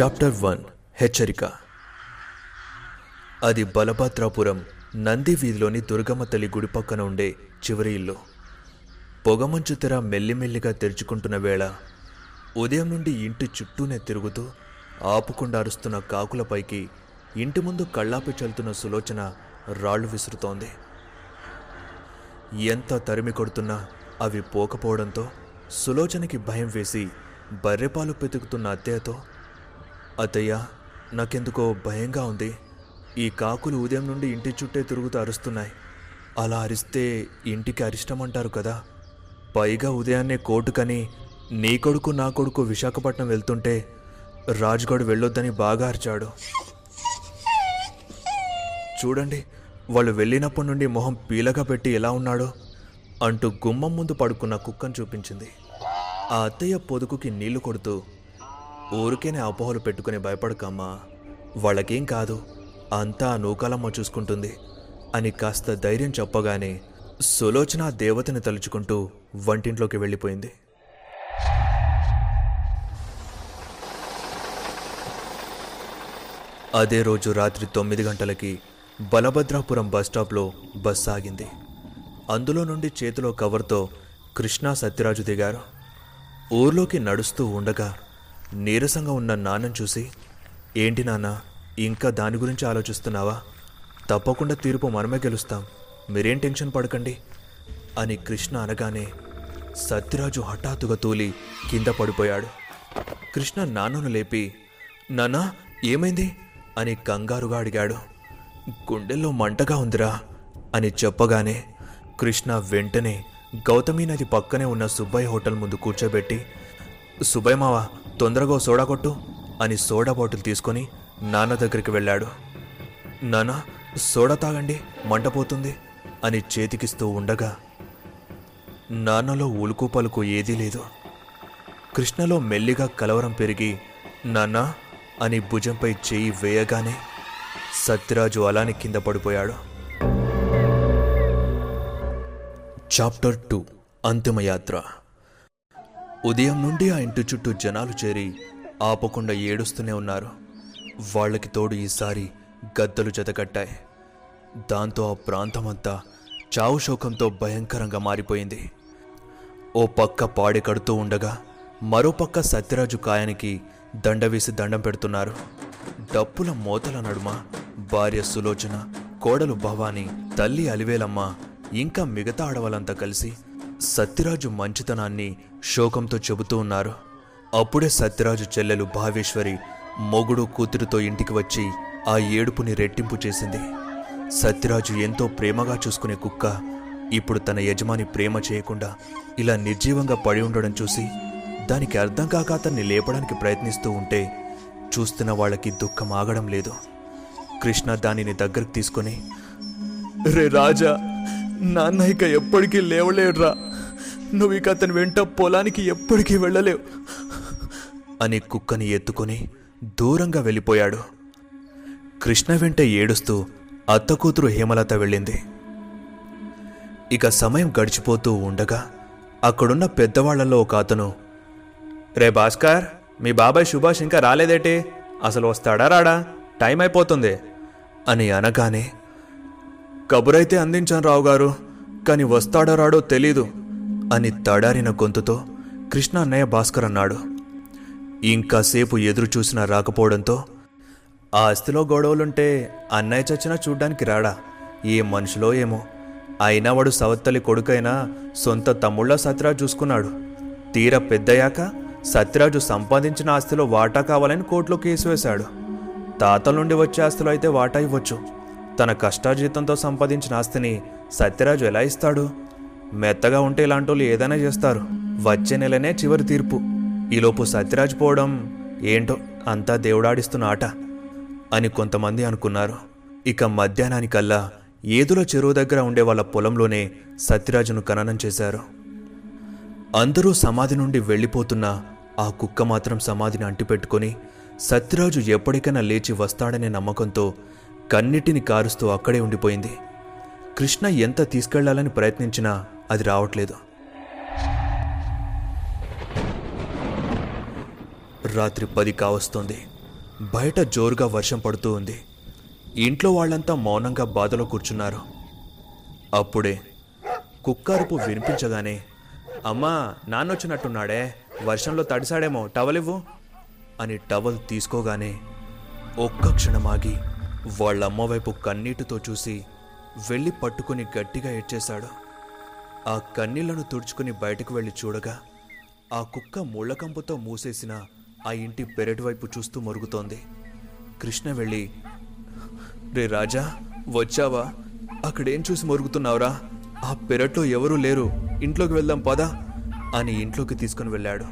Chapter one హెచ్చరిక. అది బలభద్రాపురం నంది వీధిలోని దుర్గమ్మ తల్లి గుడి పక్కన ఉండే చివరి ఇల్లు. పొగమంచు తెర మెల్లిమెల్లిగా తెరుచుకుంటున్న వేళ ఉదయం నుండి ఇంటి చుట్టూనే తిరుగుతూ ఆపుకుండా అరుస్తున్న కాకులపైకి ఇంటి ముందు కళ్ళాపి చల్లుతున్న సులోచన రాళ్ళు విసురుతోంది. ఎంత తరిమి కొడుతున్నా అవి పోకపోవడంతో సులోచనకి భయం వేసి బర్రెపాలు పెతుకుతున్న అత్తయ్యతో అత్తయ్య నాకెందుకో భయంగా ఉంది. ఈ కాకులు ఉదయం నుండి ఇంటి చుట్టే తిరుగుతూ అరుస్తున్నాయి. అలా అరిస్తే ఇంటికి అరిష్టమంటారు కదా. పైగా ఉదయాన్నే కోర్టుకని నీ కొడుకు నా కొడుకు విశాఖపట్నం వెళ్తుంటే రాజ్గఢ్ వెళ్ళొద్దని బాగా అరిచాడు. చూడండి వాళ్ళు వెళ్ళినప్పటి నుండి మొహం పీలగా పెట్టి ఎలా ఉన్నాడో అంటూ గుమ్మం ముందు పడుకున్న కుక్కను చూపించింది. ఆ అత్తయ్య పొదుకుకి నీళ్ళు కొడుతూ ఊరికేనే అపోహలు పెట్టుకుని భయపడకమ్మా. వాళ్ళకేం కాదు అంతా నూకాలమ్మ చూసుకుంటుంది. అని కాస్త ధైర్యం చెప్పగానే సులోచన దేవతని తలుచుకుంటూ వంటింట్లోకి వెళ్ళిపోయింది. అదే రోజు రాత్రి తొమ్మిది గంటలకి బలభద్రాపురం బస్టాప్లో బస్ ఆగింది. అందులో నుండి చేతిలో కవర్తో కృష్ణా సత్యరాజు దిగారు. ఊర్లోకి నడుస్తూ ఉండగా నీరసంగా ఉన్న నాన్నను చూసి ఏంటి నాన్న ఇంకా దాని గురించి ఆలోచిస్తున్నావా? తప్పకుండా తీర్పు మనమే గెలుస్తాం. మీరేం టెన్షన్ పడకండి అని కృష్ణ అనగానే సత్యరాజు హఠాత్తుగా తూలి కింద పడిపోయాడు. కృష్ణ నాన్నను లేపి నానా ఏమైంది? అని కంగారుగా అడిగాడు. గుండెల్లో మంటగా ఉందిరా అని చెప్పగానే కృష్ణ వెంటనే గౌతమి నది పక్కనే ఉన్న సుబ్బయ్య హోటల్ ముందు కూర్చోబెట్టి సుబ్బయ్య మావా తొందరగా సోడా కొట్టు అని సోడా బాటిల్ తీసుకొని నాన్న దగ్గరికి వెళ్ళాడు. నాన్న సోడా తాగండి మంటపోతుంది అని చేతికిస్తూ ఉండగా నాన్నలో ఉలుకు పలుకు ఏదీ లేదు. కృష్ణలో మెల్లిగా కలవరం పెరిగి నాన్న అని భుజంపై చేయి వేయగానే సత్యరాజు అలానే కింద పడిపోయాడు. చాప్టర్ టూ అంతిమయాత్ర ఉదయం నుండి ఆ ఇంటి చుట్టూ జనాలు చేరి ఆపకుండా ఏడుస్తూనే ఉన్నారు. వాళ్ళకి తోడు ఈసారి గద్దలు జతకట్టాయి. దాంతో ఆ ప్రాంతమంతా చావు శోకంతో భయంకరంగా మారిపోయింది. ఓ పక్క పాడి కడుతూ ఉండగా మరో పక్క సత్యరాజు కాయానికి దండ వేసి దండం పెడుతున్నారు. డప్పుల మోతల నడుమ భార్య సులోచన కోడలు భవాని తల్లి అలివేలమ్మ ఇంకా మిగతా ఆడవాళ్ళంతా కలిసి సత్యరాజు మంచితనాన్ని శోకంతో చెబుతూ ఉన్నారు. అప్పుడే సత్యరాజు చెల్లెలు భావేశ్వరి మొగుడు కూతురుతో ఇంటికి వచ్చి ఆ ఏడుపుని రెట్టింపు చేసింది. సత్యరాజు ఎంతో ప్రేమగా చూసుకునే కుక్క ఇప్పుడు తన యజమాని ప్రేమ చేయకుండా ఇలా నిర్జీవంగా పడి ఉండడం చూసి దానికి అర్థం కాక అతన్ని లేపడానికి ప్రయత్నిస్తూ ఉంటే చూస్తున్న వాళ్ళకి దుఃఖం ఆగడం లేదు. కృష్ణ దానిని దగ్గరకు తీసుకొని రే రాజా నాన్న ఇక ఎప్పటికీ లేవలేడురా. నువ్వు ఇక అతని వెంట పొలానికి ఎప్పటికీ వెళ్ళలేవు. అని కుక్కని ఎత్తుకొని దూరంగా వెళ్ళిపోయాడు. కృష్ణ వెంట ఏడుస్తూ అత్త కూతురు హేమలత వెళ్ళింది. ఇక సమయం గడిచిపోతూ ఉండగా అక్కడున్న పెద్దవాళ్ళలో ఒక అతను రే భాస్కర్ మీ బాబాయ్ సుభాష్ ఇంకా రాలేదేటి? అసలు వస్తాడా రాడా? టైం అయిపోతుంది. అని అనగానే కబురైతే అందించాను రావు గారు కానీ వస్తాడో రాడో తెలీదు. అని తడారిన గొంతుతో కృష్ణ అన్నయ్య భాస్కర్ అన్నాడు. ఇంకాసేపు ఎదురు చూసినా రాకపోవడంతో ఆ ఆస్తిలో గొడవలుంటే అన్నయ్య చచ్చినా చూడ్డానికి రాడా? ఏ మనుషులో ఏమో. అయినా వాడు సవత్తలి కొడుకైనా సొంత తమ్ముళ్ళ సత్యరాజు చూసుకున్నాడు. తీర పెద్దయ్యాక సత్యరాజు సంపాదించిన ఆస్తిలో వాటా కావాలని కోర్టులో కేసు వేశాడు. తాతల నుండి వచ్చే ఆస్తిలో అయితే వాటా ఇవ్వచ్చు. తన కష్టార్జితంతో సంపాదించిన ఆస్తిని సత్యరాజు ఎలా ఇస్తాడు? మెత్తగా ఉంటే ఇలాంటి వాళ్ళు ఏదైనా చేస్తారు. వచ్చే నెలనే చివరి తీర్పు. ఈలోపు సత్యరాజు పోవడం ఏంటో అంతా దేవుడాడిస్తున్న ఆట అని కొంతమంది అనుకున్నారు. ఇక మధ్యాహ్నానికల్లా ఏదుల చెరువు దగ్గర ఉండే వాళ్ళ పొలంలోనే సత్యరాజును ఖననం చేశారు. అందరూ సమాధి నుండి వెళ్ళిపోతున్న ఆ కుక్క మాత్రం సమాధిని అంటిపెట్టుకొని సత్యరాజు ఎప్పటికైనా లేచి వస్తాడనే నమ్మకంతో కన్నిటిని కారుస్తూ అక్కడే ఉండిపోయింది. కృష్ణ ఎంత తీసుకెళ్ళాలని ప్రయత్నించినా అది రావట్లేదు. రాత్రి పది కావస్తుంది. బయట జోరుగా వర్షం పడుతూ ఉంది. ఇంట్లో వాళ్ళంతా మౌనంగా బాధలో కూర్చున్నారు. అప్పుడే కుక్కారుపు వినిపించగానే అమ్మా నాన్నొచ్చినట్టున్నాడే. వర్షంలో తడిసాడేమో. టవల్ ఇవ్వు అని టవల్ తీసుకోగానే ఒక్క క్షణం ఆగి వాళ్ళమ్మ వైపు కన్నీటితో చూసి వెళ్ళి పట్టుకుని గట్టిగా ఏడ్చేశాడు. ఆ కన్నీళ్ళను తుడుచుకుని బయటకు వెళ్ళి చూడగా ఆ కుక్క ముళ్ళకంపుతో మూసేసిన ఆ ఇంటి పెరటి వైపు చూస్తూ మరుగుతోంది. కృష్ణ వెళ్ళి రే రాజా వచ్చావా? అక్కడేం చూసి మరుగుతున్నావురా? ఆ పెరట్లో ఎవరూ లేరు. ఇంట్లోకి వెళ్దాం పదా అని ఇంట్లోకి తీసుకుని వెళ్ళాడు.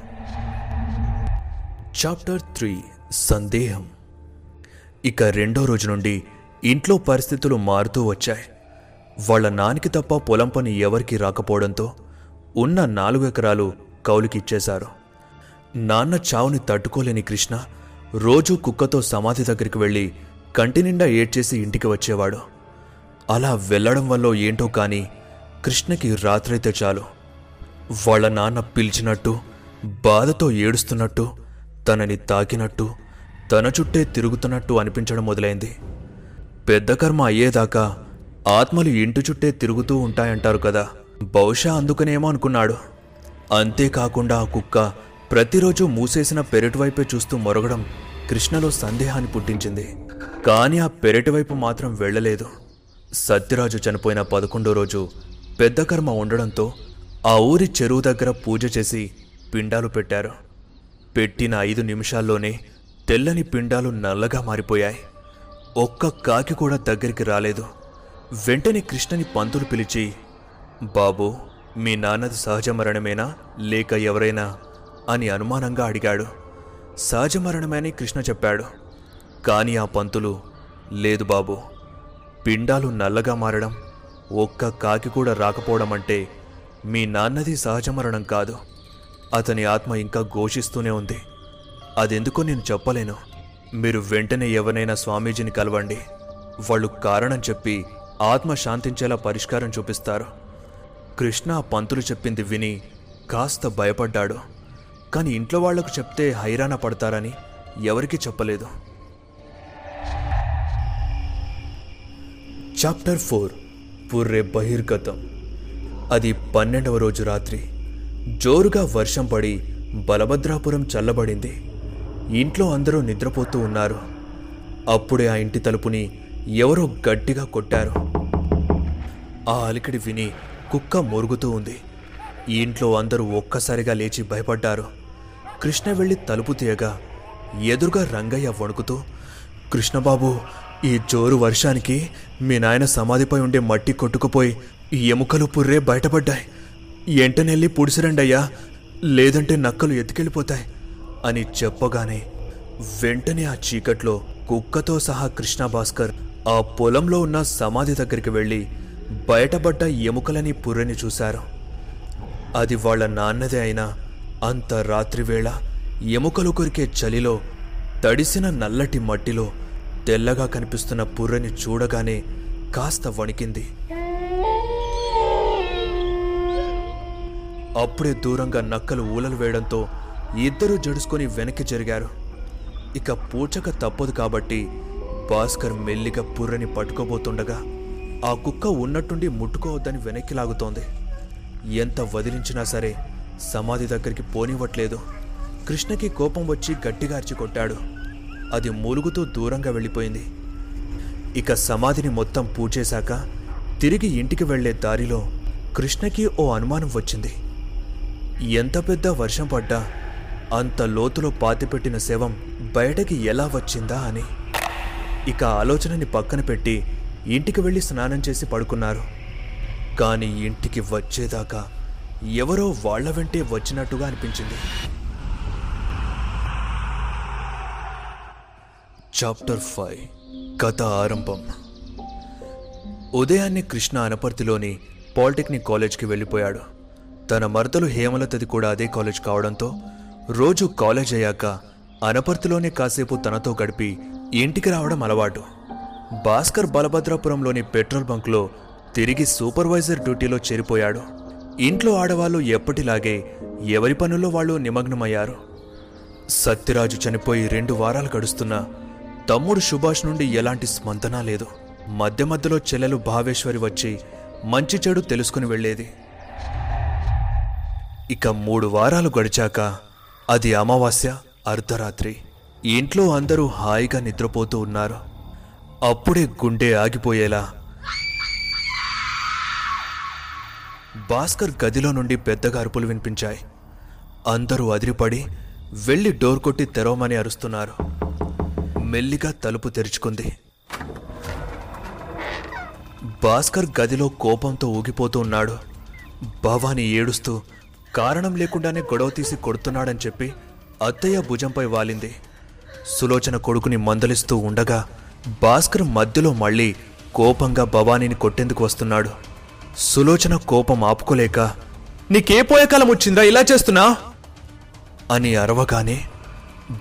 Chapter three. సందేహం. ఇక రెండో రోజు నుండి ఇంట్లో పరిస్థితులు మారుతూ వచ్చాయి. వాళ్ళ నానికి తప్ప పొలం పని ఎవరికీ రాకపోవడంతో ఉన్న నాలుగు ఎకరాలు కౌలుకిచ్చేశారు నాన్న చావుని తట్టుకోలేని కృష్ణ రోజూ కుక్కతో సమాధి దగ్గరికి వెళ్ళి కంటి నిండా ఏడ్చేసి ఇంటికి వచ్చేవాడు. అలా వెళ్ళడం వల్ల ఏంటో కానీ కృష్ణకి రాత్రైతే చాలు. వాళ్ళ నాన్న పిలిచినట్టు బాధతో ఏడుస్తున్నట్టు తనని తాకినట్టు తన చుట్టే తిరుగుతున్నట్టు అనిపించడం మొదలైంది. పెద్ద కర్మ అయ్యేదాకా ఆత్మలు ఇంటి చుట్టే తిరుగుతూ ఉంటాయంటారు కదా. బహుశా అందుకనేమో అనుకున్నాడు. అంతేకాకుండా ఆ కుక్క ప్రతిరోజు మూసేసిన పెరటి వైపే చూస్తూ మొరగడం కృష్ణలో సందేహాన్ని పుట్టించింది. కానీ ఆ పెరటి వైపు మాత్రం వెళ్ళలేదు. సత్యరాజు చనిపోయిన పదకొండో రోజు పెద్ద కర్మ ఉండడంతో ఆ ఊరి చెరువు దగ్గర పూజ చేసి పిండాలు పెట్టారు. పెట్టిన ఐదు నిమిషాల్లోనే తెల్లని పిండాలు నల్లగా మారిపోయాయి. ఒక్క కాకి కూడా దగ్గరికి రాలేదు. వెంటనే కృష్ణని పంతులు పిలిచి బాబు మీ నాన్నది సహజ మరణమేనా? లేక ఎవరైనా? అని అనుమానంగా అడిగాడు. సహజ మరణమని కృష్ణ చెప్పాడు. కానీ ఆ పంతులు లేదు బాబు పిండాలు నల్లగా మారడం ఒక్క కాకి కూడా రాకపోవడం అంటే మీ నాన్నది సహజ మరణం కాదు. అతని ఆత్మ ఇంకా ఘోషిస్తూనే ఉంది. అదెందుకో నేను చెప్పలేను. మీరు వెంటనే ఎవరైనా స్వామీజీని కలవండి. వాళ్ళు కారణం చెప్పి ఆత్మ శాంతించేలా పరిష్కారం చూపిస్తారు. కృష్ణ పంతులు చెప్పింది విని కాస్త భయపడ్డాడు. కానీ ఇంట్లో వాళ్ళకు చెప్తే హైరాణ పడతారని ఎవరికీ చెప్పలేదు. Chapter four. పుర్రె బహిర్గతం. అది పన్నెండవ రోజు రాత్రి. జోరుగా వర్షం పడి బలభద్రాపురం చల్లబడింది. ఇంట్లో అందరూ నిద్రపోతూ ఉన్నారు. అప్పుడే ఆ ఇంటి తలుపుని ఎవరో గట్టిగా కొట్టారు. ఆ అలికిడి విని కుక్క మొరుగుతూ ఉంది. ఈ ఇంట్లో అందరూ ఒక్కసారిగా లేచి భయపడ్డారు. కృష్ణ వెళ్ళి తలుపు తీయగా ఎదురుగా రంగయ్య వణుకుతూ కృష్ణబాబు ఈ జోరు వర్షానికి మీ నాయన సమాధిపై ఉండే మట్టి కొట్టుకుపోయి ఎముకలు పుర్రే బయటపడ్డాయి. ఎంటనెళ్ళి పుడిసిరండయ్యా. లేదంటే నక్కలు ఎత్తుకెళ్ళిపోతాయి అని చెప్పగానే వెంటనే ఆ చీకట్లో కుక్కతో సహా కృష్ణ భాస్కర్ ఆ పొలంలో ఉన్న సమాధి దగ్గరికి వెళ్ళి బయటపడ్డ ఎముకలని పుర్రెని చూశారు. అది వాళ్ళ నాన్నదే అయినా అంత రాత్రివేళ ఎముకలు కొరికే చలిలో తడిసిన నల్లటి మట్టిలో తెల్లగా కనిపిస్తున్న పుర్రెని చూడగానే కాస్త వణికింది. అప్పుడే దూరంగా నక్కలు ఊలలు వేయడంతో ఇద్దరూ జడుసుకొని వెనక్కి జరిగారు. ఇక పూచక తప్పదు కాబట్టి భాస్కర్ మెల్లిగా పుర్రని పట్టుకోబోతుండగా ఆ కుక్క ఉన్నట్టుండి ముట్టుకోవద్దని వెనక్కి లాగుతోంది. ఎంత వదిలించినా సరే సమాధి దగ్గరికి పోనివ్వట్లేదు. కృష్ణకి కోపం వచ్చి గట్టిగా అరిచి కొట్టాడు. అది మూలుగుతూ దూరంగా వెళ్ళిపోయింది. ఇక సమాధిని మొత్తం పూచేశాక తిరిగి ఇంటికి వెళ్ళే దారిలో కృష్ణకి ఓ అనుమానం వచ్చింది. ఎంత పెద్ద వర్షం పడ్డా అంత లోతులో పాతిపెట్టిన శవం బయటకి ఎలా వచ్చిందా అని. ఇక ఆలోచనని పక్కన పెట్టి ఇంటికి వెళ్ళి స్నానం చేసి పడుకున్నారు. కానీ ఇంటికి వచ్చేదాకా ఎవరో వాళ్ళ వెంటే వచ్చినట్టుగా అనిపించింది. Chapter five. కథ ఆరంభం. ఉదయాన్నే కృష్ణ అనపర్తిలోని పాలిటెక్నిక్ కాలేజ్కి వెళ్ళిపోయాడు. తన మరదలు హేమలతది కూడా అదే కాలేజ్ కావడంతో రోజు కాలేజ్ అయ్యాక అనపర్తిలోనే కాసేపు తనతో గడిపి ఇంటికి రావడం అలవాటు. భాస్కర్ బలభద్రాపురంలోని పెట్రోల్ బంక్లో తిరిగి సూపర్వైజర్ డ్యూటీలో చేరిపోయాడు. ఇంట్లో ఆడవాళ్ళు ఎప్పటిలాగే ఎవరి పనుల్లో వాళ్ళు నిమగ్నమయ్యారు. సత్యరాజు చనిపోయి రెండు వారాలు గడుస్తున్నా తమ్ముడు సుభాష్ నుండి ఎలాంటి స్పందన లేదు. మధ్య మధ్యలో చెల్లెలు భావేశ్వరి వచ్చి మంచి చెడు తెలుసుకుని వెళ్ళేది. ఇక మూడు వారాలు గడిచాక అది అమావాస్య అర్ధరాత్రి. ఇంట్లో అందరూ హాయిగా నిద్రపోతూ ఉన్నారు. అప్పుడే గుండె ఆగిపోయేలా. భాస్కర్ గదిలో నుండి పెద్దగా అరుపులు వినిపించాయి. అందరూ అదిరిపడి వెళ్ళి డోర్ కొట్టి తెరవమని అరుస్తున్నారు. మెల్లిగా తలుపు తెరుచుకుంది. భాస్కర్ గదిలో కోపంతో ఊగిపోతూ ఉన్నాడు. భవాని ఏడుస్తూ కారణం లేకుండానే గొడవ తీసి కొడుతున్నాడని చెప్పి అత్తయ్య భుజంపై వాలింది. సులోచన కొడుకుని మందలిస్తూ ఉండగా భాస్కర్ మధ్యలో మళ్ళీ కోపంగా భవానీని కొట్టేందుకు వస్తున్నాడు. సులోచన కోపం ఆపుకోలేక నీకే పోయే కాలం వచ్చిందా? ఇలా చేస్తున్నా? అని అరవగానే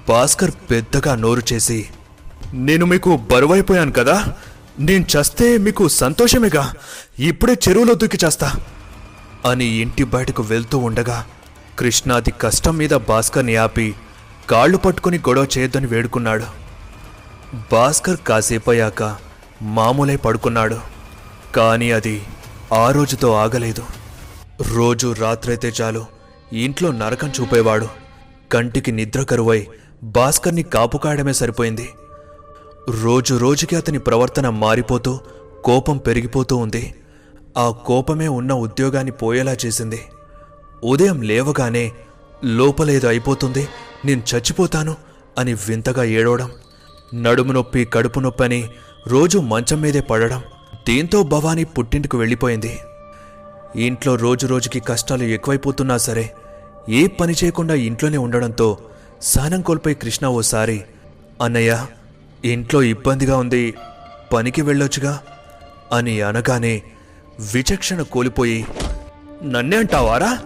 భాస్కర్ పెద్దగా నోరు చేసి నేను మీకు బరువైపోయాను కదా. నేను చస్తే మీకు సంతోషమేగా. ఇప్పుడే చెరువులో దూకి చేస్తా. అని ఇంటి బయటకు వెళ్తూ ఉండగా కృష్ణాది కష్టం మీద భాస్కర్ని ఆపి కాళ్ళు పట్టుకుని గొడవ చేయొద్దని వేడుకున్నాడు. భాస్కర్ కాసేపయ్యాక మామూలై పడుకున్నాడు. కానీ అది ఆ రోజుతో ఆగలేదు. రోజు రాత్రైతే చాలు. ఇంట్లో నరకం చూపేవాడు. కంటికి నిద్ర కరువై భాస్కర్ని కాపుకాయడమే సరిపోయింది. రోజు రోజుకి అతని ప్రవర్తన మారిపోతూ కోపం పెరిగిపోతూ ఉంది. ఆ కోపమే ఉన్న ఉద్యోగాన్ని పోయేలా చేసింది. ఉదయం లేవగానే లోపలేదో అయిపోతుంది. నేను చచ్చిపోతాను అని వింతగా ఏడవడం నడుము నొప్పి కడుపు నొప్పి అని రోజు మంచం మీదే పడడం దీంతో భవానీ పుట్టింటికి వెళ్ళిపోయింది. ఇంట్లో రోజు రోజుకి కష్టాలు ఎక్కువైపోతున్నా సరే ఏ పని చేయకుండా ఇంట్లోనే ఉండడంతో సహనం కోల్పోయి కృష్ణ ఓసారి అన్నయ్య ఇంట్లో ఇబ్బందిగా ఉంది పనికి వెళ్ళొచ్చుగా అని అనగానే విచక్షణ కోల్పోయి నన్నే అంటావారా?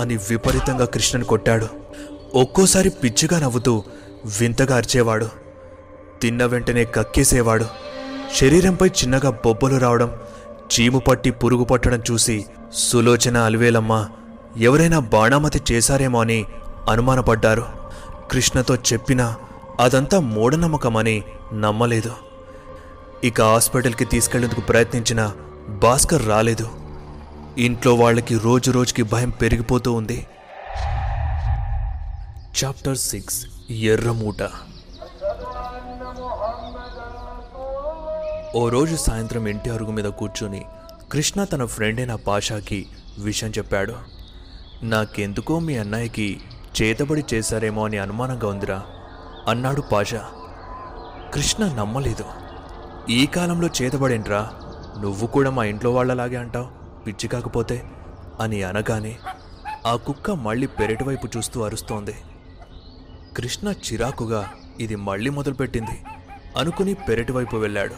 అని విపరీతంగా కృష్ణని కొట్టాడు. ఒక్కోసారి పిచ్చిగా నవ్వుతూ వింతగా అరిచేవాడు. తిన్న వెంటనే కక్కేసేవాడు. శరీరంపై చిన్నగా బొబ్బలు రావడం చీము పట్టి పురుగు పట్టడం చూసి సులోచన అలివేలమ్మ ఎవరైనా బాణామతి చేశారేమో అని అనుమానపడ్డారు. కృష్ణతో చెప్పినా అదంతా మూఢనమ్మకమని నమ్మలేదు. ఇక హాస్పిటల్కి తీసుకెళ్ళేందుకు ప్రయత్నించిన భాస్కర్ రాలేదు. ఇంట్లో వాళ్ళకి రోజు రోజుకి భయం పెరిగిపోతూ ఉంది. చాప్టర్ సిక్స్ ఎర్రమూట ఓ రోజు సాయంత్రం ఇంటి అరుగు మీద కూర్చుని కృష్ణ తన ఫ్రెండ్ అయిన పాషాకి విషయం చెప్పాడు. నాకెందుకో మీ అన్నయ్యకి చేతబడి చేశారేమో అని అనుమానంగా ఉందిరా అన్నాడు పాషా. కృష్ణ నమ్మలేదు. ఈ కాలంలో చేతబడేంట్రా? నువ్వు కూడా మా ఇంట్లో వాళ్ళలాగే అంటావు. పిచ్చి కాకపోతే అని అనగానే ఆ కుక్క మళ్ళీ పెరటివైపు చూస్తూ అరుస్తోంది. కృష్ణ చిరాకుగా ఇది మళ్ళీ మొదలుపెట్టింది. అనుకుని పెరటివైపు వెళ్ళాడు.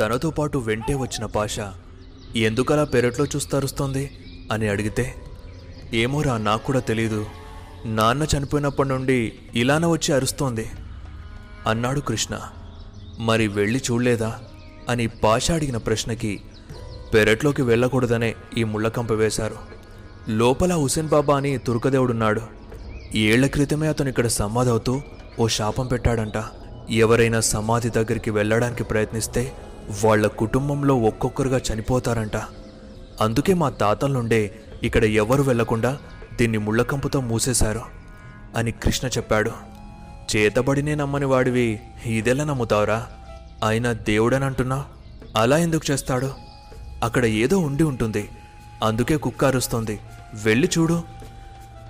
తనతో పాటు వెంటే వచ్చిన పాష ఎందుకలా పెరట్లో చూస్తూ అరుస్తోంది? అని అడిగితే ఏమోరా నాకు కూడా తెలీదు. నాన్న చనిపోయినప్పటి నుండి ఇలాన వచ్చి అరుస్తోంది. అన్నాడు కృష్ణ మరి వెళ్ళి చూడలేదా? అని పాష అడిగిన ప్రశ్నకి పెరట్లోకి వెళ్ళకూడదనే ఈ ముళ్ళకంప వేశారు. లోపల హుసేన్ బాబా అని తుర్కదేవుడున్నాడు. ఏళ్ళ క్రితమే అతను ఇక్కడ సమాధవుతూ ఓ శాపం పెట్టాడంట. ఎవరైనా సమాధి దగ్గరికి వెళ్ళడానికి ప్రయత్నిస్తే వాళ్ళ కుటుంబంలో ఒక్కొక్కరుగా చనిపోతారంట. అందుకే మా తాతల నుండే ఇక్కడ ఎవరు వెళ్ళకుండా దీన్ని ముళ్ళకంపుతో మూసేశారు అని కృష్ణ చెప్పాడు. చేతబడినే నమ్మని వాడివి ఇదెలా నమ్ముతావురా? ఆయన దేవుడని అంటున్నా? అలా ఎందుకు చేస్తాడు? అక్కడ ఏదో ఉండి ఉంటుంది. అందుకే కుక్క అరుస్తోంది. వెళ్ళి చూడు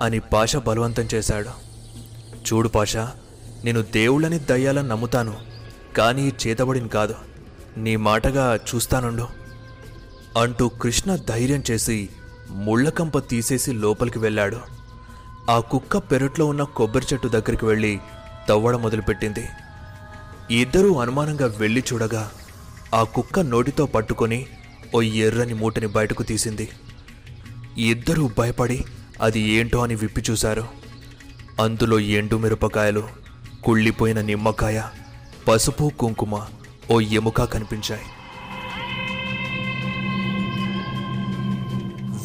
అని పాష బలవంతం చేశాడు. చూడు పాష నేను దేవుళ్ళని దయ్యాలని నమ్ముతాను కానీ చేతబడిని కాదు. నీ మాటగా చూస్తానుండు. అంటూ కృష్ణ ధైర్యం చేసి ముళ్ళకంప తీసేసి లోపలికి వెళ్ళాడు. ఆ కుక్క పెరట్లో ఉన్న కొబ్బరి చెట్టు దగ్గరికి వెళ్ళి తవ్వడం మొదలుపెట్టింది. ఇద్దరూ అనుమానంగా వెళ్ళి చూడగా ఆ కుక్క నోటితో పట్టుకొని ఓ ఎర్రని మూటని బయటకు తీసింది. ఇద్దరూ భయపడి అది ఏంటో అని విప్పి చూశారు. అందులో ఎండు మిరపకాయలు కుళ్ళిపోయిన నిమ్మకాయ పసుపు కుంకుమ ఓ ఎముక కనిపించాయి.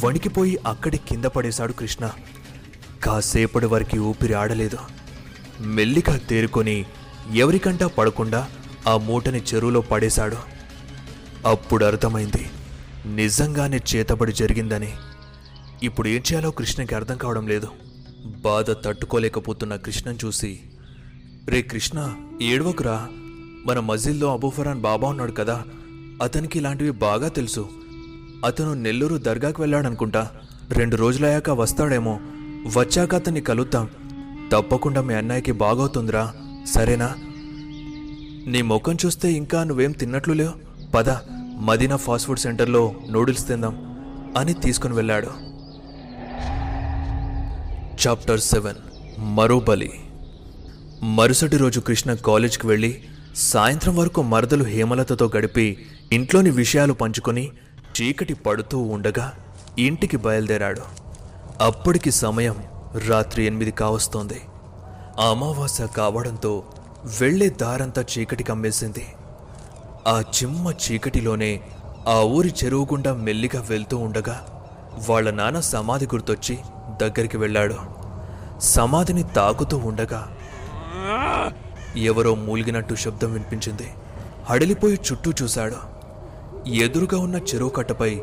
వణికిపోయి అక్కడి కింద పడేశాడు కృష్ణ. కాసేపటి వరకు ఊపిరి ఆడలేదు. మెల్లిగా తేరుకొని ఎవరికంటా పడకుండా ఆ మూటని చెరువులో పడేశాడు. అప్పుడు అర్థమైంది. నిజంగానే చేతబడి జరిగిందని. ఇప్పుడు ఏం చేయాలో కృష్ణకి అర్థం కావడం లేదు. బాధ తట్టుకోలేకపోతున్న కృష్ణను చూసి రే కృష్ణ ఏడవకురా. మన మజిల్లో అబూఫరాన్ బాబా ఉన్నాడు కదా. అతనికి ఇలాంటివి బాగా తెలుసు. అతను నెల్లూరు దర్గాకి వెళ్ళాడనుకుంటా. రెండు రోజులయ్యాక వస్తాడేమో. వచ్చాక అతన్ని కలుద్దాం. తప్పకుండా మీ అన్నయ్యకి బాగవుతుందిరా. సరేనా? నీ ముఖం చూస్తే ఇంకా నువ్వేం తిన్నట్లు లేవు? పద మదీనా ఫాస్ట్ ఫుడ్ సెంటర్లో నూడిల్స్ తిందాం అని తీసుకుని వెళ్ళాడు. చాప్టర్ సెవెన్ మరో బలి. మరుసటి రోజు కృష్ణ కాలేజ్కి వెళ్ళి సాయంత్రం వరకు మరదలు హేమలతతో గడిపి ఇంట్లోని విషయాలు పంచుకొని చీకటి పడుతూ ఉండగా ఇంటికి బయలుదేరాడు. అప్పటికి సమయం రాత్రి ఎనిమిది కావస్తోంది. అమావాస్య కావడంతో వెళ్ళే దారంతా చీకటి కమ్మేసింది ఆ చిమ్మ చీకటిలోనే ఆ ఊరి చెరువు గుండా మెల్లిగా వెళ్తూ ఉండగా వాళ్ళ నాన్న సమాధి గుర్తొచ్చి దగ్గరికి వెళ్ళాడు. సమాధిని తాకుతూ ఉండగా ఎవరో మూలిగినట్టు శబ్దం వినిపించింది. హడిలిపోయి చుట్టూ చూశాడు. ఎదురుగా ఉన్న చెరువు కట్టపై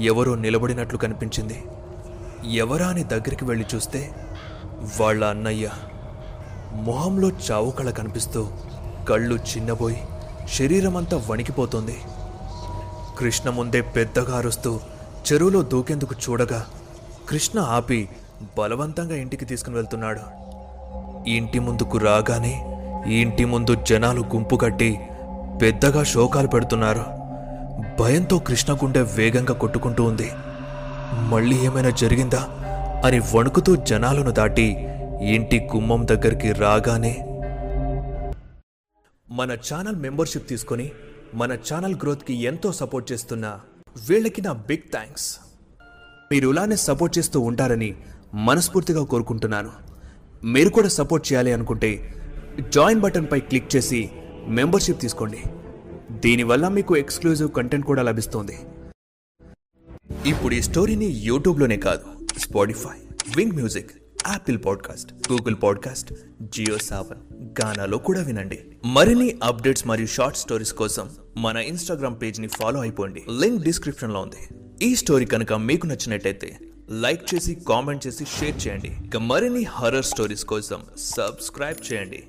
ఎవరో నిలబడినట్లు కనిపించింది. ఎవరా అని దగ్గరికి వెళ్ళి చూస్తే వాళ్ళ అన్నయ్య మొహంలో చావుకళ కనిపిస్తూ కళ్ళు చిన్నబోయి శరీరమంతా వణికిపోతుంది. కృష్ణ ముందే పెద్దగా అరుస్తూ చెరువులో దూకేందుకు చూడగా కృష్ణ ఆపి బలవంతంగా ఇంటికి తీసుకుని వెళ్తున్నాడు. ఇంటి ముందుకు రాగానే ఇంటి ముందు జనాలు గుంపు కట్టి పెద్దగా శోకాలు పెడుతున్నారు. భయంతో కృష్ణ గుండె వేగంగా కొట్టుకుంటూ ఉంది. మళ్ళీ ఏమైనా జరిగిందా అని వణుకుతూ జనాలను దాటి ఇంటి గుమ్మం దగ్గరికి రాగానే మన ఛానల్ మెంబర్షిప్ తీసుకొని మన ఛానల్ గ్రోత్కి ఎంతో సపోర్ట్ చేస్తున్న వీళ్ళకి నా బిగ్ థ్యాంక్స్. మీరు ఇలానే సపోర్ట్ చేస్తూ ఉంటారని మనస్ఫూర్తిగా కోరుకుంటున్నాను. మీరు కూడా సపోర్ట్ చేయాలి అనుకుంటే జాయిన్ బటన్పై క్లిక్ చేసి మెంబర్షిప్ తీసుకోండి. దీనివల్ల మీకు ఎక్స్క్లూజివ్ కంటెంట్ కూడా లభిస్తుంది. ఇప్పుడు ఈ స్టోరీని యూట్యూబ్లోనే కాదు Spotify Wynk music Apple podcast Google podcast Jio Saavn గానాలో కూడా వినండి. మరిన్ని అప్డేట్స్ మరియు షార్ట్ స్టోరీస్ కోసం మన ఇన్స్టాగ్రామ్ పేజ్ని ఫాలో అయిపోండి. లింక్ డిస్క్రిప్షన్లో ఉంది. ఈ స్టోరీ కనుక మీకు నచ్చినట్టయితే లైక్ చేసి కామెంట్ చేసి షేర్ చేయండి. ఇక మరిన్ని హర్రర్ స్టోరీస్ కోసం సబ్స్క్రైబ్ చేయండి.